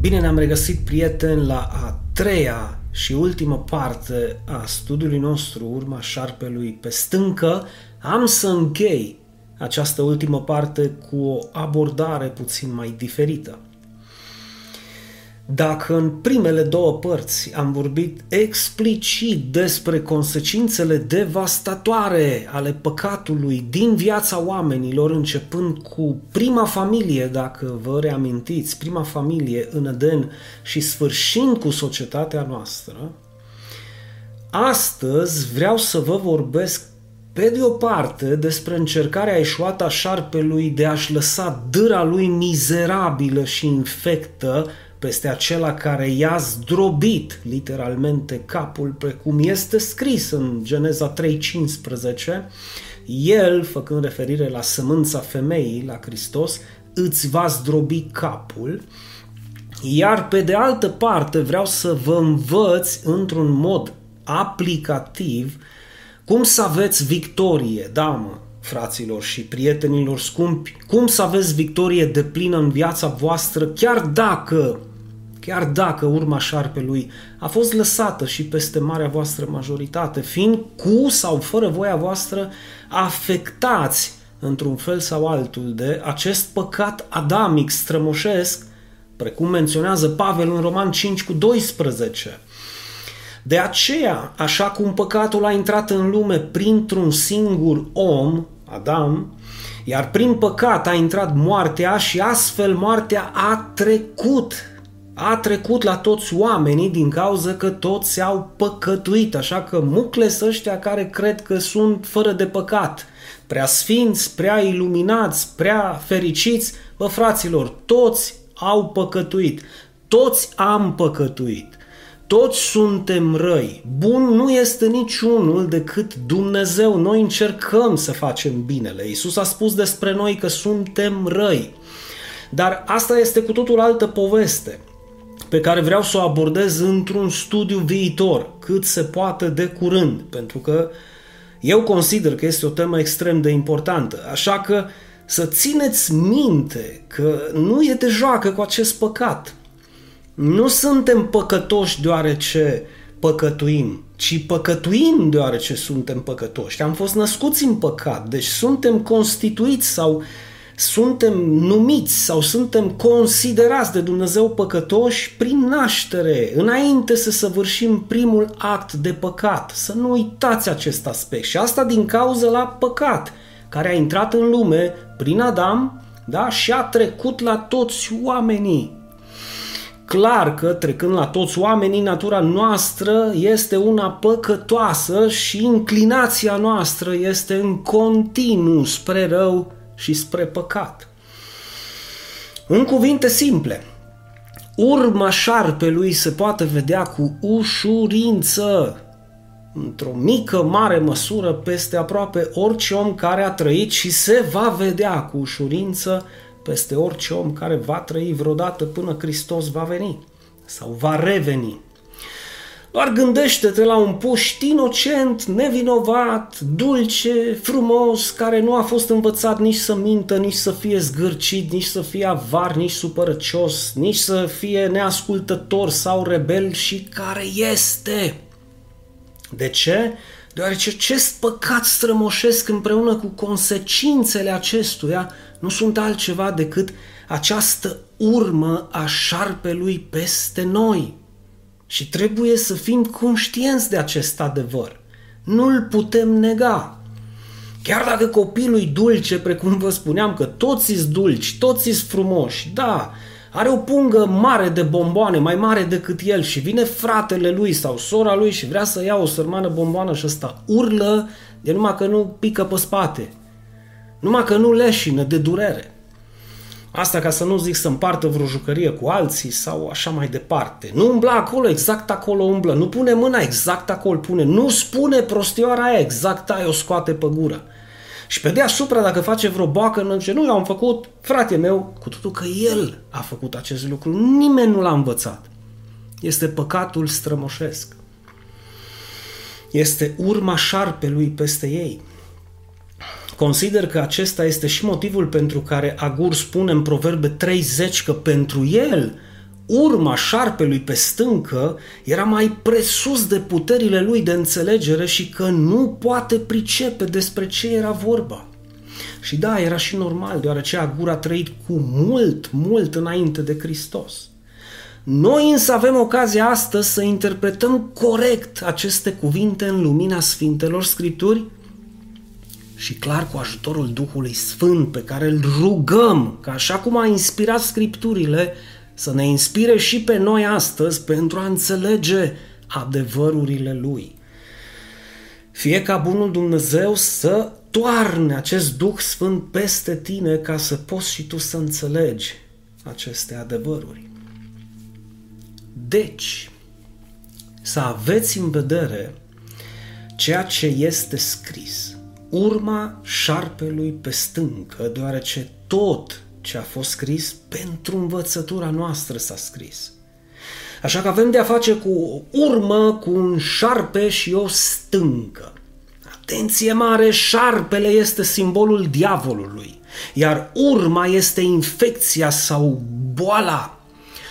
Bine ne-am regăsit, prieteni, la a treia și ultimă parte a studiului nostru, urma șarpelui pe stâncă. Am să închei această ultimă parte cu o abordare puțin mai diferită. Dacă în primele două părți am vorbit explicit despre consecințele devastatoare ale păcatului din viața oamenilor, începând cu prima familie, dacă vă reamintiți, prima familie în Eden și sfârșind cu societatea noastră, astăzi vreau să vă vorbesc pe de o parte despre încercarea eșuată a șarpelui de a-și lăsa dâra lui mizerabilă și infectă peste acela care i-a zdrobit literalmente capul, precum este scris în Geneza 3.15, el, făcând referire la sămânța femeii, la Hristos, îți va zdrobi capul, iar pe de altă parte vreau să vă învăț într-un mod aplicativ cum să aveți victorie, da mă, fraților și prietenilor scumpi, cum să aveți victorie de plină în viața voastră, chiar dacă chiar dacă urma șarpelui a fost lăsată și peste marea voastră majoritate, fiind cu sau fără voia voastră afectați într-un fel sau altul de acest păcat adamic strămoșesc, precum menționează Pavel în Roman 5 cu 12. De aceea, așa cum păcatul a intrat în lume printr-un singur om, Adam, iar prin păcat a intrat moartea și astfel moartea a trecut a trecut la toți oamenii din cauza că toți au păcătuit, așa că mucles ăștia care cred că sunt fără de păcat, prea sfinți, prea iluminați, prea fericiți, bă fraților, toți au păcătuit, toți am păcătuit. Toți suntem răi. Bun nu este niciunul decât Dumnezeu. Noi încercăm să facem binele. Isus a spus despre noi că suntem răi. Dar asta este cu totul altă poveste pe care vreau să o abordez într-un studiu viitor, cât se poate de curând, pentru că eu consider că este o temă extrem de importantă. Așa că să țineți minte că nu e de joacă cu acest păcat. Nu suntem păcătoși deoarece păcătuim, ci păcătuim deoarece suntem păcătoși. Am fost născuți în păcat, deci suntem constituiți sau uh, suntem numiți sau suntem considerați de Dumnezeu păcătoși prin naștere, înainte să săvârșim primul act de păcat. Să nu uitați acest aspect. Și asta din cauza la păcat, care a intrat în lume prin Adam da? și a trecut la toți oamenii. Clar că trecând la toți oamenii, natura noastră este una păcătoasă și inclinația noastră este în continuu spre rău și spre păcat. În cuvinte simple, urma șarpelui se poate vedea cu ușurință, într-o mică, mare măsură, peste aproape orice om care a trăit și se va vedea cu ușurință peste orice om care va trăi vreodată până Hristos va veni sau va reveni. Doar gândește-te la un puști inocent, nevinovat, dulce, frumos, care nu a fost învățat nici să mintă, nici să fie zgârcit, nici să fie avar, nici supărăcios, nici să fie neascultător sau rebel și care este. De ce? Deoarece acest păcat strămoșesc împreună cu consecințele acestuia nu sunt altceva decât această urmă a șarpelui peste noi. Și trebuie să fim conștienți de acest adevăr. Nu-l putem nega. Chiar dacă copilul e dulce, precum vă spuneam că toți sunt dulci, toți sunt frumoși, da, are o pungă mare de bomboane, mai mare decât el și vine fratele lui sau sora lui și vrea să ia o sărmană bomboană și ăsta urlă de numai că nu pică pe spate, numai că nu leșină de durere. Asta ca să nu zic să împartă vreo jucărie cu alții sau așa mai departe. Nu umbla acolo, exact acolo umblă. Nu pune mâna, exact acolo pune. Nu spune prostioara aia, exact aia o scoate pe gură. Și pe deasupra, dacă face vreo boacă, nu zice, nu, eu am făcut, frate meu, cu totul că el a făcut acest lucru. Nimeni nu l-a învățat. Este păcatul strămoșesc. Este urma șarpelui peste ei. Consider că acesta este și motivul pentru care Agur spune în Proverbe 30 că pentru el urma șarpelui pe stâncă era mai presus de puterile lui de înțelegere și că nu poate pricepe despre ce era vorba. Și da, era și normal, deoarece Agur a trăit cu mult, mult înainte de Hristos. Noi însă avem ocazia astăzi să interpretăm corect aceste cuvinte în lumina Sfintelor Scripturi și clar cu ajutorul Duhului Sfânt pe care îl rugăm, ca așa cum a inspirat Scripturile, să ne inspire și pe noi astăzi pentru a înțelege adevărurile Lui. Fie ca Bunul Dumnezeu să toarne acest Duh Sfânt peste tine ca să poți și tu să înțelegi aceste adevăruri. Deci, să aveți în vedere ceea ce este scris, urma șarpelui pe stâncă, deoarece tot ce a fost scris pentru învățătura noastră s-a scris. Așa că avem de a face cu o urmă, cu un șarpe și o stâncă. Atenție mare, șarpele este simbolul diavolului, iar urma este infecția sau boala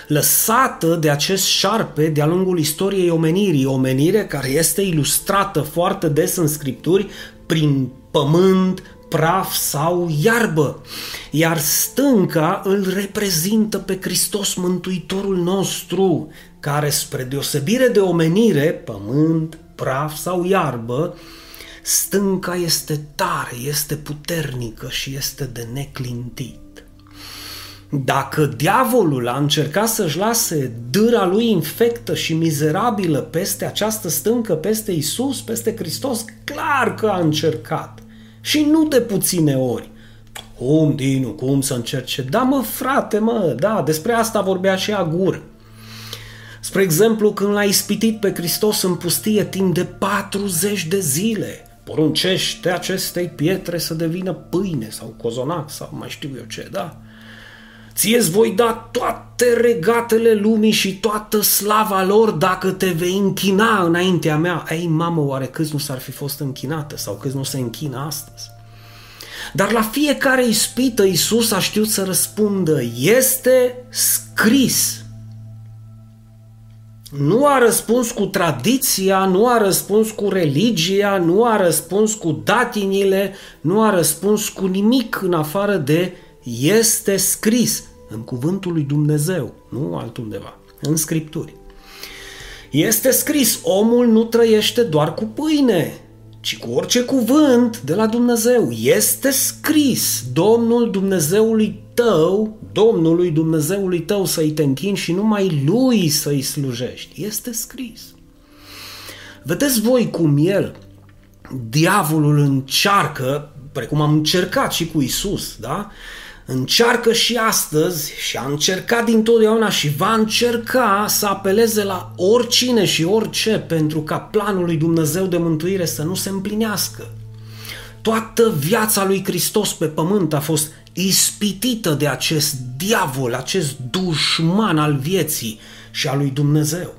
lăsată de acest șarpe de-a lungul istoriei omenirii, omenire care este ilustrată foarte des în scripturi prin pământ, praf sau iarbă, iar stânca îl reprezintă pe Hristos Mântuitorul nostru, care spre deosebire de omenire, pământ, praf sau iarbă, stânca este tare, este puternică și este de neclintit. Dacă diavolul a încercat să-și lase dâra lui infectă și mizerabilă peste această stâncă, peste Isus, peste Hristos, clar că a încercat. Și nu de puține ori. Cum, Dinu, cum să încerce? Da, mă, frate, mă, da, despre asta vorbea și Agur. Spre exemplu, când l-a ispitit pe Hristos în pustie timp de 40 de zile, poruncește acestei pietre să devină pâine sau cozonac sau mai știu eu ce, da? Ție voi da toate regatele lumii și toată slava lor dacă te vei închina înaintea mea. Ei, mamă, oare câți nu s-ar fi fost închinată sau câți nu se închină astăzi? Dar la fiecare ispită Iisus a știut să răspundă, este scris. Nu a răspuns cu tradiția, nu a răspuns cu religia, nu a răspuns cu datinile, nu a răspuns cu nimic în afară de este scris în cuvântul lui Dumnezeu, nu altundeva, în Scripturi. Este scris, omul nu trăiește doar cu pâine, ci cu orice cuvânt de la Dumnezeu. Este scris, Domnul Dumnezeului tău, Domnului Dumnezeului tău să-i te închini și numai Lui să-i slujești. Este scris. Vedeți voi cum el, diavolul încearcă, precum am încercat și cu Isus, da? Încearcă și astăzi și a încercat dintotdeauna și va încerca să apeleze la oricine și orice pentru ca planul lui Dumnezeu de mântuire să nu se împlinească. Toată viața lui Hristos pe pământ a fost ispitită de acest diavol, acest dușman al vieții și al lui Dumnezeu.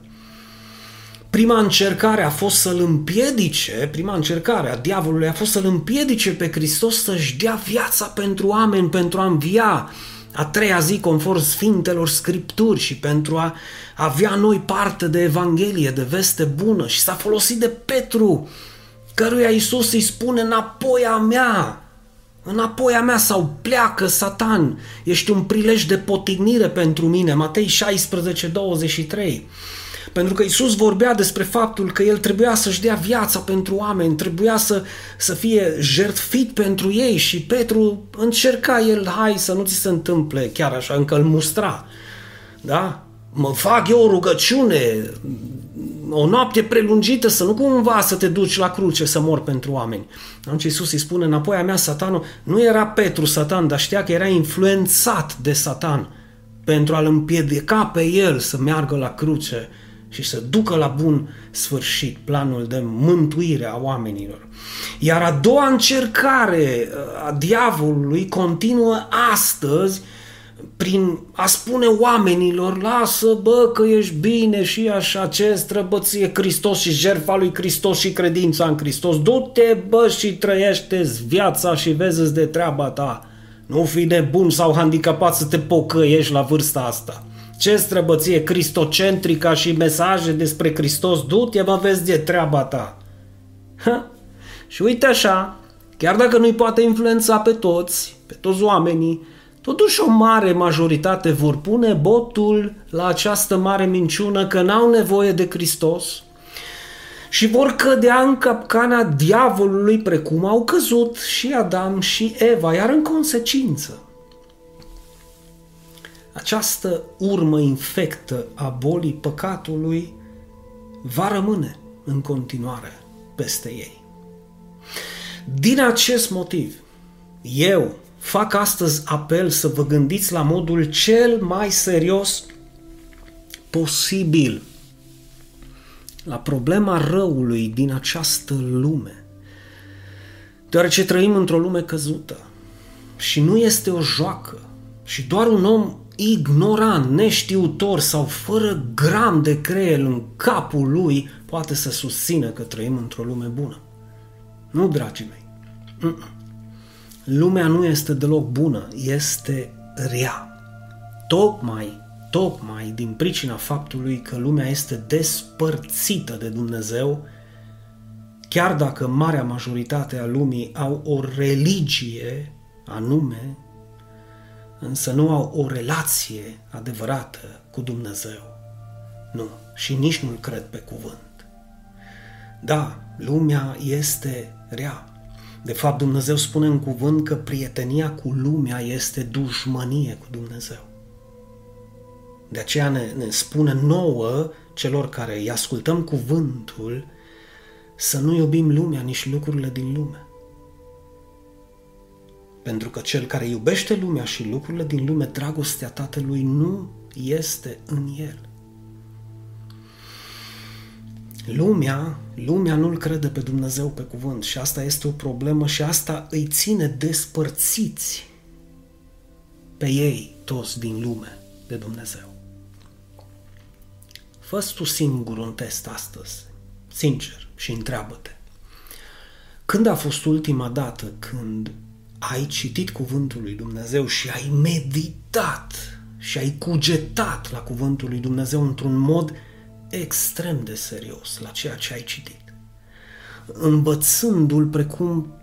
Prima încercare a fost să-l împiedice, prima încercare a diavolului a fost să-l împiedice pe Hristos să-și dea viața pentru oameni, pentru a învia. A treia zi conform Sfintelor Scripturi și pentru a avea noi parte de Evanghelie, de veste bună. Și s-a folosit de Petru, căruia Iisus îi spune înapoi a mea, înapoi a mea sau pleacă Satan, ești un prilej de potignire pentru mine, Matei 16, 23. Pentru că Isus vorbea despre faptul că El trebuia să-și dea viața pentru oameni, trebuia să, să fie jertfit pentru ei și Petru încerca el, hai să nu ți se întâmple chiar așa, încă îl mustra. Da? Mă fac eu o rugăciune, o noapte prelungită, să nu cumva să te duci la cruce să mor pentru oameni. Atunci Iisus îi spune înapoi a mea, satanul, nu era Petru satan, dar știa că era influențat de satan pentru a-l împiedica pe el să meargă la cruce și să ducă la bun sfârșit planul de mântuire a oamenilor. Iar a doua încercare uh, a diavolului continuă astăzi prin a spune oamenilor, lasă bă că ești bine și așa, ce străbăție Hristos și jertfa lui Hristos și credința în Hristos, du-te bă și trăiește viața și vezi de treaba ta. Nu fi nebun sau handicapat să te pocăiești la vârsta asta. Ce străbăție cristocentrica și mesaje despre Hristos, du-te mă vezi de treaba ta. Ha? Și uite așa, chiar dacă nu-i poate influența pe toți, pe toți oamenii, totuși o mare majoritate vor pune botul la această mare minciună că n-au nevoie de Hristos și vor cădea în capcana diavolului precum au căzut și Adam și Eva, iar în consecință această urmă infectă a bolii păcatului va rămâne în continuare peste ei. Din acest motiv, eu fac astăzi apel să vă gândiți la modul cel mai serios posibil la problema răului din această lume. Deoarece trăim într-o lume căzută și nu este o joacă și doar un om ignorant, neștiutor sau fără gram de creier în capul lui poate să susțină că trăim într-o lume bună. Nu, dragii mei. Mm-mm. Lumea nu este deloc bună, este rea. Tocmai, tocmai din pricina faptului că lumea este despărțită de Dumnezeu, chiar dacă marea majoritate a lumii au o religie anume, însă nu au o relație adevărată cu Dumnezeu. Nu, și nici nu-L cred pe cuvânt. Da, lumea este rea. De fapt, Dumnezeu spune în cuvânt că prietenia cu lumea este dușmănie cu Dumnezeu. De aceea ne, ne spune nouă, celor care îi ascultăm cuvântul, să nu iubim lumea, nici lucrurile din lume. Pentru că cel care iubește lumea și lucrurile din lume, dragostea Tatălui nu este în el. Lumea, lumea nu-L crede pe Dumnezeu pe cuvânt și asta este o problemă și asta îi ține despărțiți pe ei toți din lume de Dumnezeu. fă tu singur un test astăzi, sincer, și întreabă-te. Când a fost ultima dată când ai citit cuvântul lui Dumnezeu și ai meditat și ai cugetat la cuvântul lui Dumnezeu într-un mod extrem de serios la ceea ce ai citit. Învățându-l precum,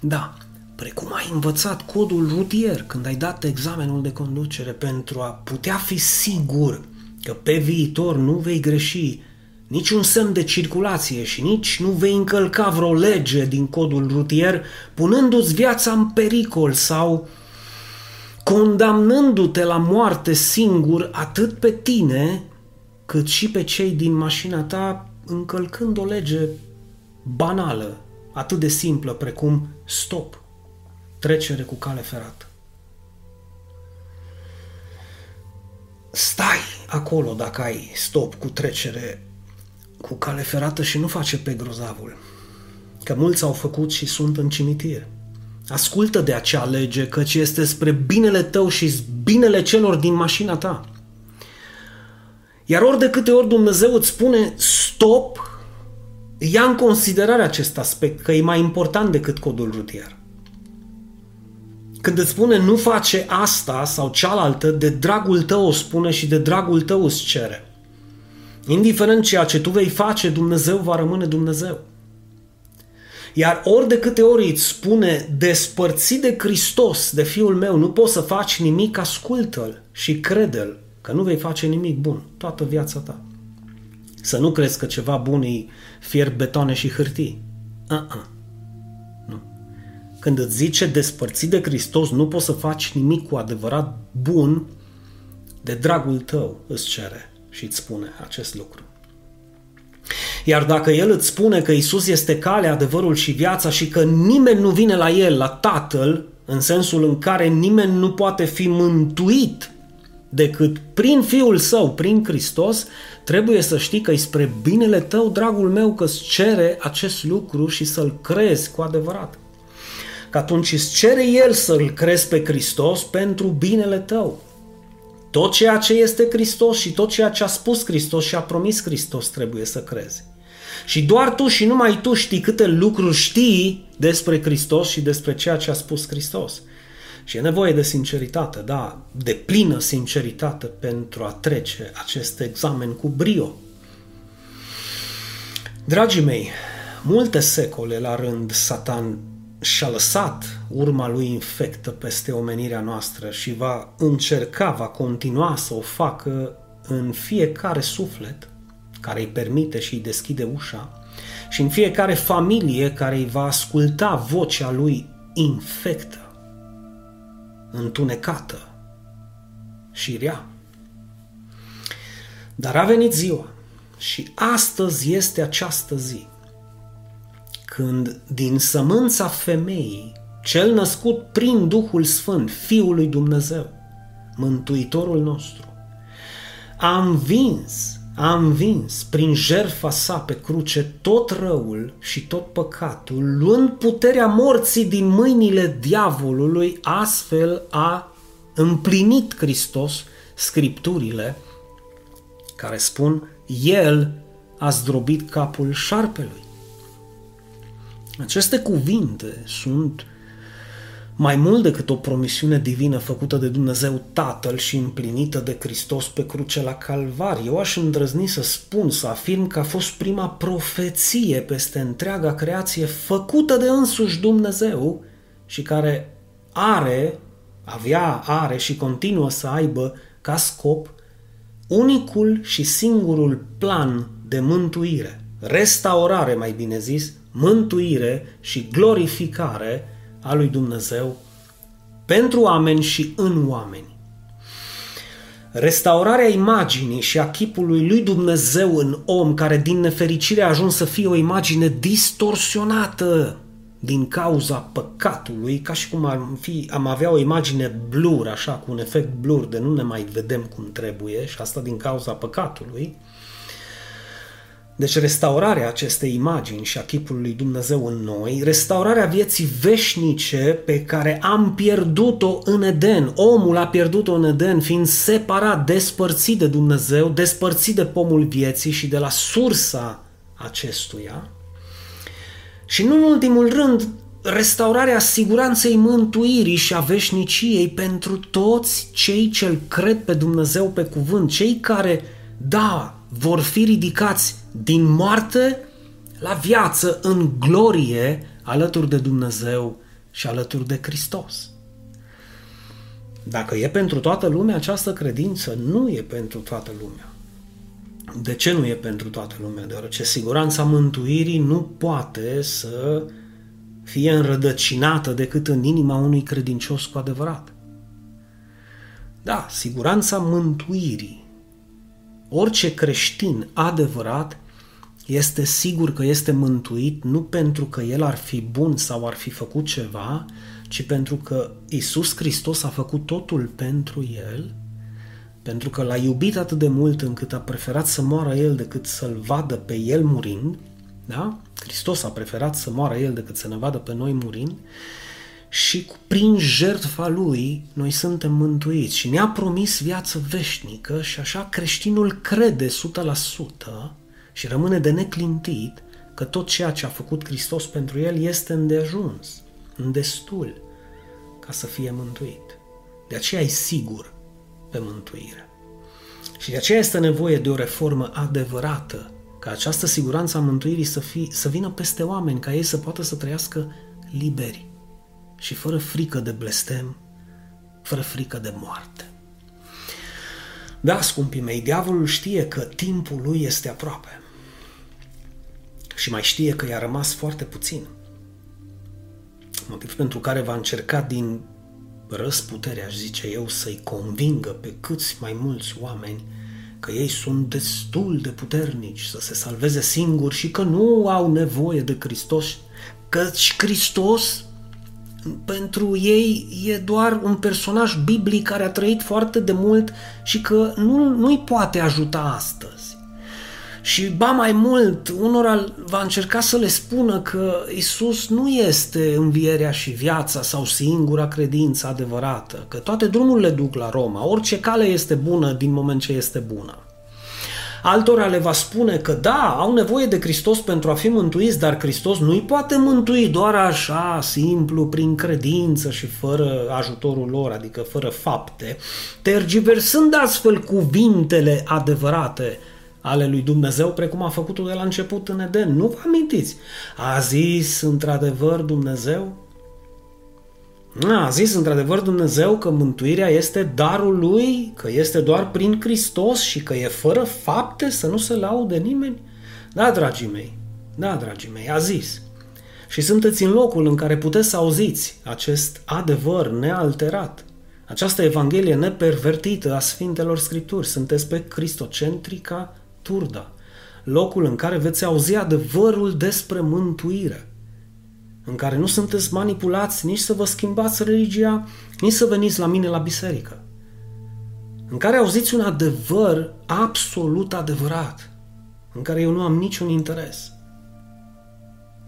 da, precum ai învățat codul rutier când ai dat examenul de conducere pentru a putea fi sigur că pe viitor nu vei greși niciun semn de circulație și nici nu vei încălca vreo lege din codul rutier, punându-ți viața în pericol sau condamnându-te la moarte singur atât pe tine, cât și pe cei din mașina ta, încălcând o lege banală, atât de simplă precum stop, trecere cu cale ferată. Stai acolo dacă ai stop cu trecere cu cale ferată și nu face pe grozavul. Că mulți au făcut și sunt în cimitir. Ascultă de acea lege, căci este spre binele tău și binele celor din mașina ta. Iar ori de câte ori Dumnezeu îți spune stop, ia în considerare acest aspect, că e mai important decât codul rutier. Când îți spune nu face asta sau cealaltă, de dragul tău o spune și de dragul tău îți cere. Indiferent ceea ce tu vei face, Dumnezeu va rămâne Dumnezeu. Iar ori de câte ori îți spune despărțit de Hristos, de Fiul meu, nu poți să faci nimic, ascultă-L și crede-L că nu vei face nimic bun toată viața ta. Să nu crezi că ceva bun e fier betoane și hârtii. Uh-uh. Nu. Când îți zice despărțit de Hristos, nu poți să faci nimic cu adevărat bun, de dragul tău îți cere și îți spune acest lucru. Iar dacă El îți spune că Isus este calea, adevărul și viața și că nimeni nu vine la El, la Tatăl, în sensul în care nimeni nu poate fi mântuit decât prin Fiul Său, prin Hristos, trebuie să știi că e spre binele tău, dragul meu, că îți cere acest lucru și să-L crezi cu adevărat. Că atunci îți cere El să-L crezi pe Hristos pentru binele tău. Tot ceea ce este Hristos și tot ceea ce a spus Hristos și a promis Hristos trebuie să crezi. Și doar tu și numai tu știi câte lucruri știi despre Hristos și despre ceea ce a spus Hristos. Și e nevoie de sinceritate, da, de plină sinceritate pentru a trece acest examen cu brio. Dragii mei, multe secole la rând Satan și-a lăsat urma lui infectă peste omenirea noastră și va încerca, va continua să o facă în fiecare suflet care îi permite și îi deschide ușa și în fiecare familie care îi va asculta vocea lui infectă, întunecată și rea. Dar a venit ziua și astăzi este această zi când din sămânța femeii, cel născut prin Duhul Sfânt, Fiul lui Dumnezeu, Mântuitorul nostru, a învins, a învins prin jertfa sa pe cruce tot răul și tot păcatul, luând puterea morții din mâinile diavolului, astfel a împlinit Hristos scripturile care spun, El a zdrobit capul șarpelui. Aceste cuvinte sunt mai mult decât o promisiune divină făcută de Dumnezeu Tatăl și împlinită de Hristos pe cruce la Calvar. Eu aș îndrăzni să spun, să afirm că a fost prima profeție peste întreaga creație făcută de însuși Dumnezeu și care are, avea, are și continuă să aibă ca scop unicul și singurul plan de mântuire, restaurare mai bine zis, mântuire și glorificare a lui Dumnezeu pentru oameni și în oameni. Restaurarea imaginii și a chipului lui Dumnezeu în om, care din nefericire a ajuns să fie o imagine distorsionată din cauza păcatului, ca și cum am, fi, am avea o imagine blur, așa, cu un efect blur, de nu ne mai vedem cum trebuie, și asta din cauza păcatului, deci restaurarea acestei imagini și a chipului lui Dumnezeu în noi, restaurarea vieții veșnice pe care am pierdut-o în Eden. Omul a pierdut-o în Eden fiind separat, despărțit de Dumnezeu, despărțit de pomul vieții și de la sursa acestuia. Și nu în ultimul rând, restaurarea siguranței mântuirii și a veșniciei pentru toți cei ce cred pe Dumnezeu pe cuvânt, cei care, da, vor fi ridicați din moarte la viață în glorie alături de Dumnezeu și alături de Hristos. Dacă e pentru toată lumea, această credință nu e pentru toată lumea. De ce nu e pentru toată lumea? Deoarece siguranța mântuirii nu poate să fie înrădăcinată decât în inima unui credincios cu adevărat. Da, siguranța mântuirii. Orice creștin adevărat este sigur că este mântuit nu pentru că el ar fi bun sau ar fi făcut ceva, ci pentru că Isus Hristos a făcut totul pentru el, pentru că l-a iubit atât de mult încât a preferat să moară el decât să-l vadă pe el murind, da? Hristos a preferat să moară el decât să ne vadă pe noi murind și prin jertfa lui noi suntem mântuiți și ne-a promis viață veșnică și așa creștinul crede 100% și rămâne de neclintit că tot ceea ce a făcut Hristos pentru el este îndeajuns, destul ca să fie mântuit. De aceea e sigur pe mântuire. Și de aceea este nevoie de o reformă adevărată, ca această siguranță a mântuirii să, fie, să vină peste oameni, ca ei să poată să trăiască liberi și fără frică de blestem, fără frică de moarte. Da, scumpii mei, diavolul știe că timpul lui este aproape și mai știe că i-a rămas foarte puțin. Motiv pentru care va încerca din răsputere, aș zice eu, să-i convingă pe câți mai mulți oameni că ei sunt destul de puternici să se salveze singuri și că nu au nevoie de Hristos, căci Hristos pentru ei e doar un personaj biblic care a trăit foarte de mult și că nu, nu-i poate ajuta astăzi. Și ba mai mult, unora va încerca să le spună că Isus nu este învierea și viața sau singura credință adevărată, că toate drumurile duc la Roma, orice cale este bună din moment ce este bună. Altora le va spune că da, au nevoie de Hristos pentru a fi mântuiți, dar Hristos nu îi poate mântui doar așa, simplu, prin credință și fără ajutorul lor, adică fără fapte, tergiversând astfel cuvintele adevărate ale lui Dumnezeu, precum a făcut-o de la început în Eden. Nu vă amintiți? A zis într-adevăr Dumnezeu? A zis într-adevăr Dumnezeu că mântuirea este darul lui, că este doar prin Hristos și că e fără fapte să nu se laude nimeni? Da, dragii mei, da, dragii mei, a zis. Și sunteți în locul în care puteți să auziți acest adevăr nealterat, această evanghelie nepervertită a Sfintelor Scripturi. Sunteți pe Cristocentrica Turda, locul în care veți auzi adevărul despre mântuire în care nu sunteți manipulați nici să vă schimbați religia, nici să veniți la mine la biserică, în care auziți un adevăr absolut adevărat, în care eu nu am niciun interes.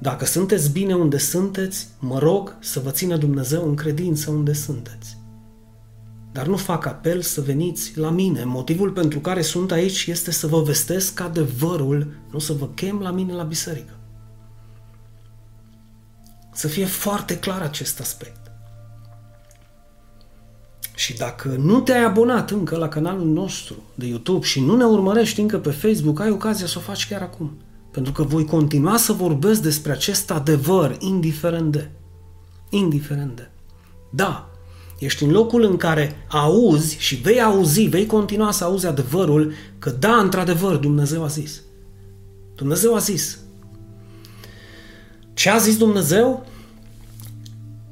Dacă sunteți bine unde sunteți, mă rog să vă țină Dumnezeu în credință unde sunteți. Dar nu fac apel să veniți la mine. Motivul pentru care sunt aici este să vă vestesc adevărul, nu să vă chem la mine la biserică. Să fie foarte clar acest aspect. Și dacă nu te-ai abonat încă la canalul nostru de YouTube și nu ne urmărești încă pe Facebook, ai ocazia să o faci chiar acum. Pentru că voi continua să vorbesc despre acest adevăr, indiferent de. Indiferent de. Da, ești în locul în care auzi și vei auzi, vei continua să auzi adevărul că da, într-adevăr, Dumnezeu a zis. Dumnezeu a zis, ce a zis Dumnezeu?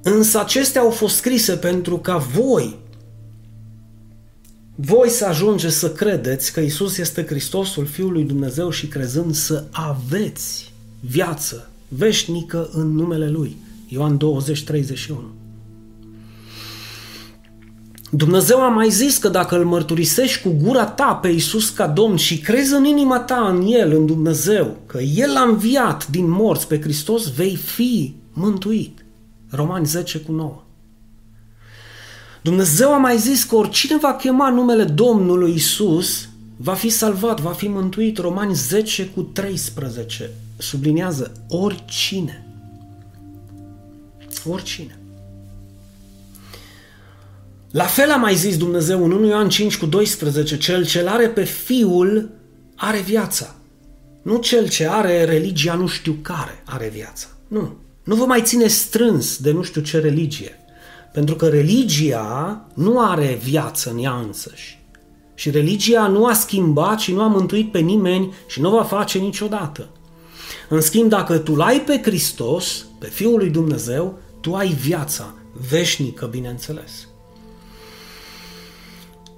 Însă acestea au fost scrise pentru ca voi, voi să ajungeți să credeți că Isus este Hristosul Fiul lui Dumnezeu și crezând să aveți viață veșnică în numele Lui. Ioan 20, 31. Dumnezeu a mai zis că dacă îl mărturisești cu gura ta pe Isus ca Domn și crezi în inima ta în El, în Dumnezeu, că El a înviat din morți pe Hristos, vei fi mântuit. Romani 10 cu 9. Dumnezeu a mai zis că oricine va chema numele Domnului Isus va fi salvat, va fi mântuit. Romani 10 cu 13 subliniază oricine. Oricine. La fel a mai zis Dumnezeu în 1 Ioan 5 cu 12, cel ce are pe Fiul are viața. Nu cel ce are religia nu știu care are viața. Nu. Nu vă mai ține strâns de nu știu ce religie. Pentru că religia nu are viață în ea însăși. Și religia nu a schimbat și nu a mântuit pe nimeni și nu va face niciodată. În schimb, dacă tu l-ai pe Hristos, pe Fiul lui Dumnezeu, tu ai viața veșnică, bineînțeles.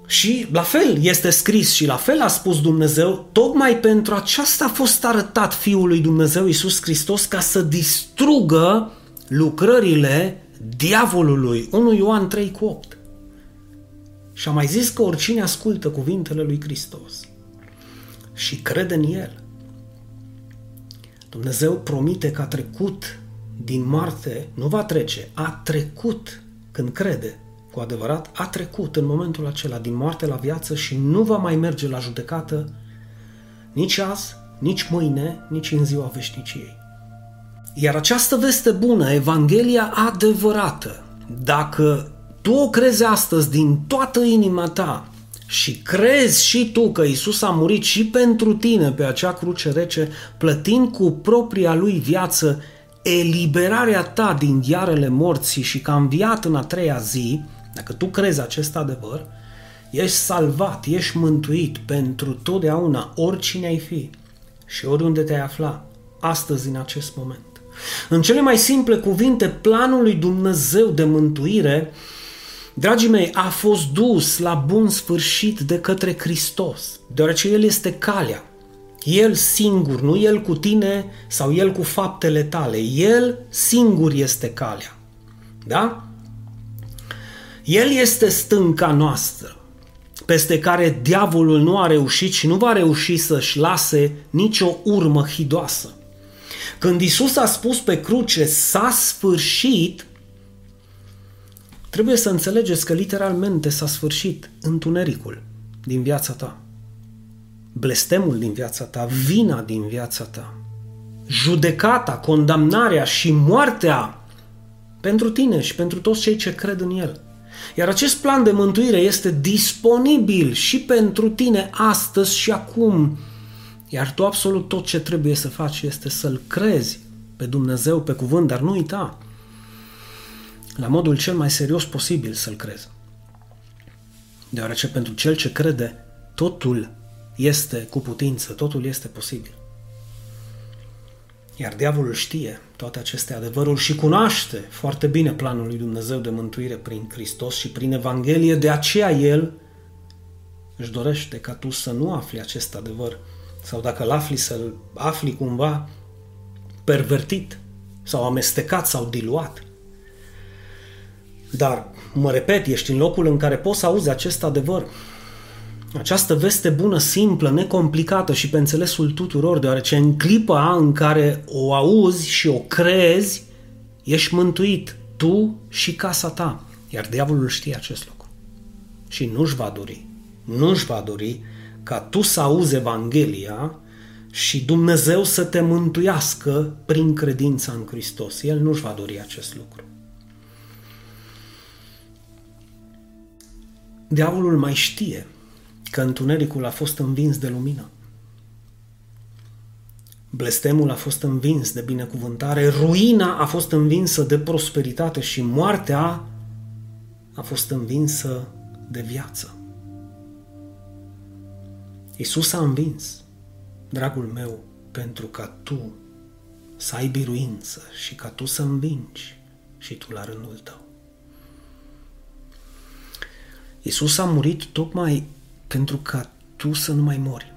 Și la fel este scris și la fel a spus Dumnezeu, tocmai pentru aceasta a fost arătat Fiul lui Dumnezeu Iisus Hristos ca să distrugă lucrările diavolului. 1 Ioan 3 cu 8. Și a mai zis că oricine ascultă cuvintele lui Hristos și crede în El, Dumnezeu promite că a trecut din moarte, nu va trece, a trecut când crede cu adevărat, a trecut în momentul acela din moarte la viață și nu va mai merge la judecată nici azi, nici mâine, nici în ziua veșniciei. Iar această veste bună, Evanghelia adevărată, dacă tu o crezi astăzi din toată inima ta și crezi și tu că Isus a murit și pentru tine pe acea cruce rece, plătind cu propria lui viață eliberarea ta din diarele morții și că a înviat în a treia zi, dacă tu crezi acest adevăr, ești salvat, ești mântuit pentru totdeauna, oricine ai fi și oriunde te-ai afla, astăzi în acest moment. În cele mai simple cuvinte, planul lui Dumnezeu de mântuire, dragii mei, a fost dus la bun sfârșit de către Hristos, deoarece El este calea. El singur, nu El cu tine sau El cu faptele tale. El singur este calea. Da? El este stânca noastră, peste care diavolul nu a reușit și nu va reuși să-și lase nicio urmă hidoasă. Când Isus a spus pe cruce, s-a sfârșit, trebuie să înțelegeți că literalmente s-a sfârșit întunericul din viața ta. blestemul din viața ta, vina din viața ta, judecata, condamnarea și moartea pentru tine și pentru toți cei ce cred în El. Iar acest plan de mântuire este disponibil și pentru tine astăzi și acum. Iar tu absolut tot ce trebuie să faci este să-L crezi pe Dumnezeu, pe cuvânt, dar nu uita, la modul cel mai serios posibil să-L crezi. Deoarece pentru cel ce crede, totul este cu putință, totul este posibil. Iar diavolul știe toate aceste adevăruri și cunoaște foarte bine planul lui Dumnezeu de mântuire prin Hristos și prin Evanghelie, de aceea el își dorește ca tu să nu afli acest adevăr sau dacă îl afli, să-l afli cumva pervertit sau amestecat sau diluat. Dar, mă repet, ești în locul în care poți să auzi acest adevăr această veste bună, simplă, necomplicată și pe înțelesul tuturor, deoarece în clipa în care o auzi și o crezi, ești mântuit, tu și casa ta. Iar diavolul știe acest lucru. Și nu-și va dori, nu-și va dori ca tu să auzi Evanghelia și Dumnezeu să te mântuiască prin credința în Hristos. El nu-și va dori acest lucru. Diavolul mai știe că întunericul a fost învins de lumină. Blestemul a fost învins de binecuvântare, ruina a fost învinsă de prosperitate și moartea a fost învinsă de viață. Isus a învins, dragul meu, pentru ca tu să ai biruință și ca tu să învingi și tu la rândul tău. Isus a murit tocmai pentru ca tu să nu mai mori.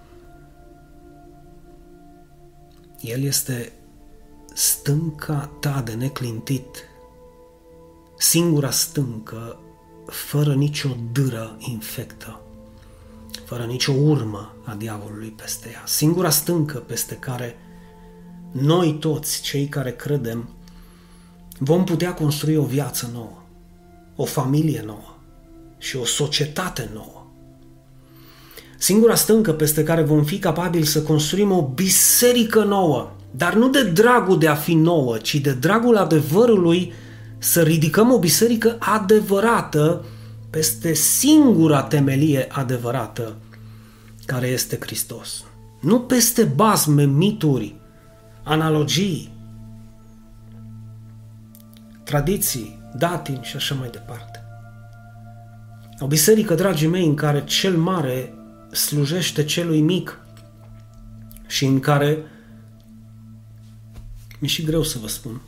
El este stânca ta de neclintit, singura stâncă fără nicio dâră infectă, fără nicio urmă a diavolului peste ea, singura stâncă peste care noi toți, cei care credem, vom putea construi o viață nouă, o familie nouă și o societate nouă singura stâncă peste care vom fi capabili să construim o biserică nouă, dar nu de dragul de a fi nouă, ci de dragul adevărului să ridicăm o biserică adevărată peste singura temelie adevărată care este Hristos. Nu peste basme, mituri, analogii, tradiții, datini și așa mai departe. O biserică, dragii mei, în care cel mare slujește celui mic și în care mi-e și greu să vă spun.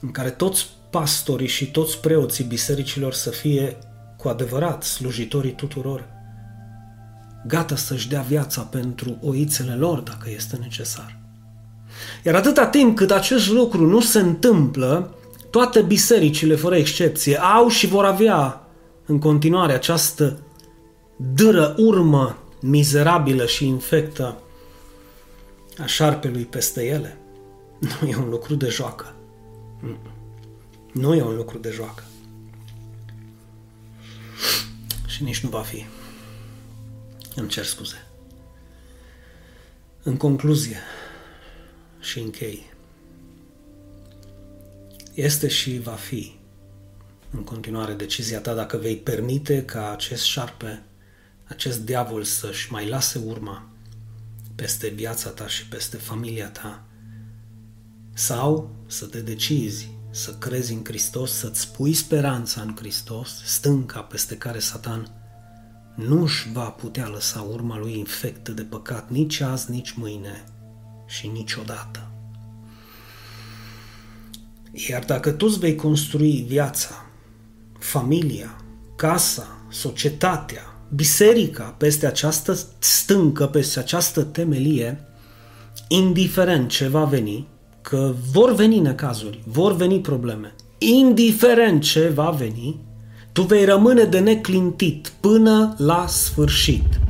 În care toți pastorii și toți preoții bisericilor să fie cu adevărat slujitorii tuturor, gata să-și dea viața pentru oițele lor dacă este necesar. Iar atâta timp cât acest lucru nu se întâmplă, toate bisericile, fără excepție, au și vor avea în continuare această dâră urmă mizerabilă și infectă a șarpelui peste ele, nu e un lucru de joacă. Nu e un lucru de joacă. Și nici nu va fi. Îmi cer scuze. În concluzie și închei, este și va fi în continuare decizia ta dacă vei permite ca acest șarpe, acest diavol să-și mai lase urma peste viața ta și peste familia ta sau să te decizi să crezi în Hristos, să-ți pui speranța în Hristos, stânca peste care Satan nu își va putea lăsa urma lui infectă de păcat nici azi, nici mâine și niciodată. Iar dacă tu îți vei construi viața familia, casa, societatea, biserica peste această stâncă, peste această temelie, indiferent ce va veni, că vor veni necazuri, vor veni probleme, indiferent ce va veni, tu vei rămâne de neclintit până la sfârșit.